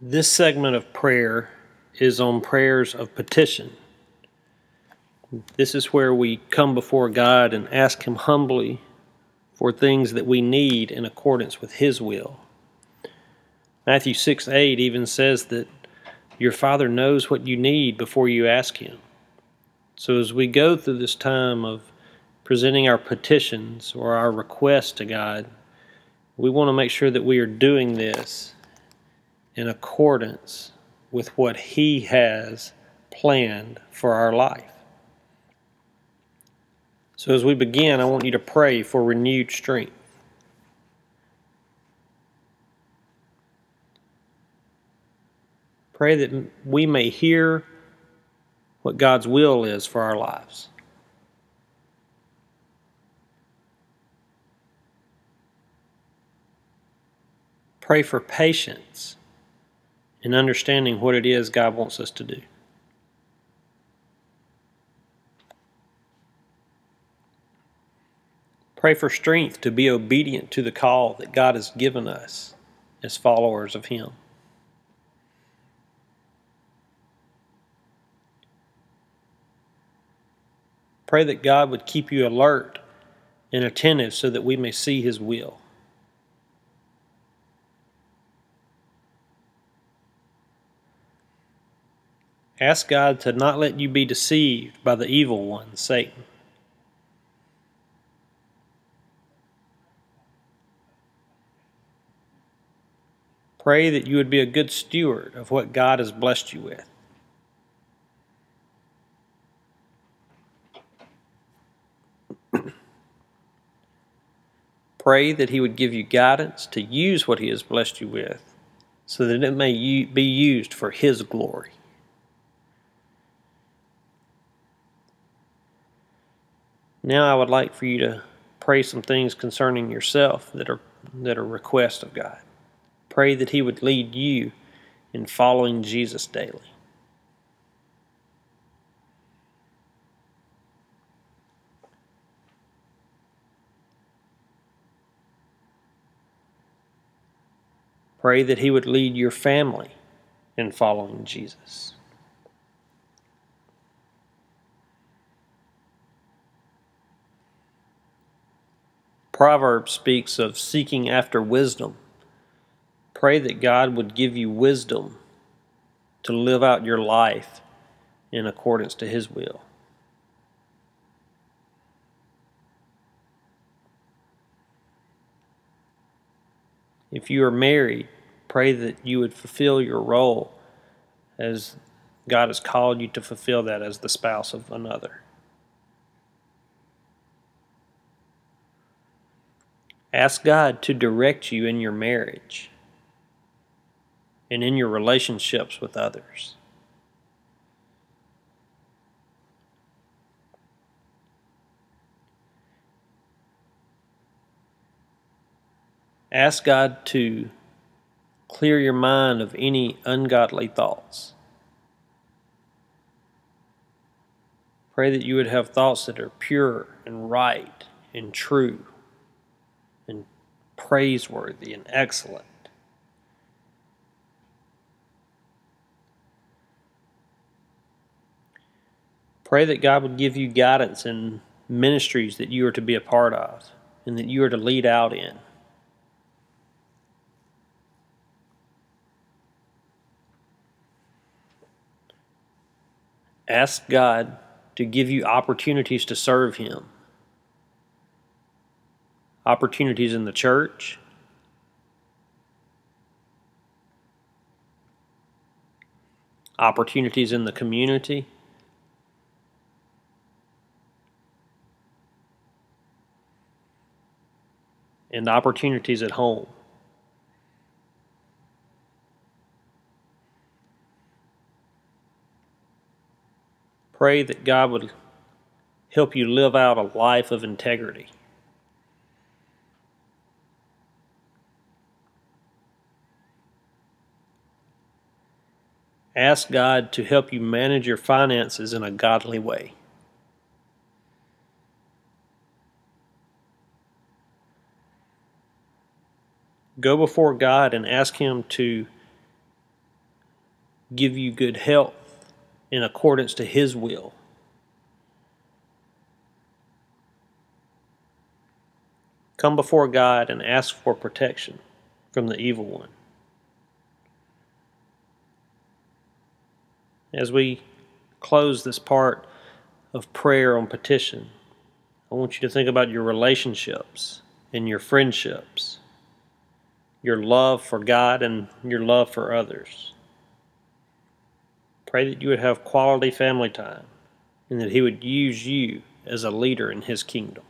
This segment of prayer is on prayers of petition. This is where we come before God and ask Him humbly for things that we need in accordance with His will. Matthew 6 8 even says that your Father knows what you need before you ask Him. So as we go through this time of presenting our petitions or our requests to God, we want to make sure that we are doing this in accordance with what He has planned for our life. So, as we begin, I want you to pray for renewed strength. Pray that we may hear what God's will is for our lives. Pray for patience in understanding what it is God wants us to do. Pray for strength to be obedient to the call that God has given us as followers of Him. Pray that God would keep you alert and attentive so that we may see His will. Ask God to not let you be deceived by the evil one, Satan. Pray that you would be a good steward of what God has blessed you with. Pray that He would give you guidance to use what He has blessed you with so that it may be used for His glory. Now I would like for you to pray some things concerning yourself that are that are requests of God. Pray that He would lead you in following Jesus daily. Pray that He would lead your family in following Jesus. Proverbs speaks of seeking after wisdom Pray that God would give you wisdom to live out your life in accordance to His will. If you are married, pray that you would fulfill your role as God has called you to fulfill that as the spouse of another. Ask God to direct you in your marriage and in your relationships with others. Ask God to clear your mind of any ungodly thoughts. Pray that you would have thoughts that are pure and right and true and praiseworthy and excellent. Pray that God would give you guidance in ministries that you are to be a part of and that you are to lead out in. Ask God to give you opportunities to serve Him. Opportunities in the church, opportunities in the community. and opportunities at home. Pray that God would help you live out a life of integrity. Ask God to help you manage your finances in a godly way. go before God and ask Him to give you good health in accordance to His will. Come before God and ask for protection from the evil one. As we close this part of prayer on petition, I want you to think about your relationships and your friendships, your love for God and your love for others. Pray that you would have quality family time and that He would use you as a leader in His kingdom.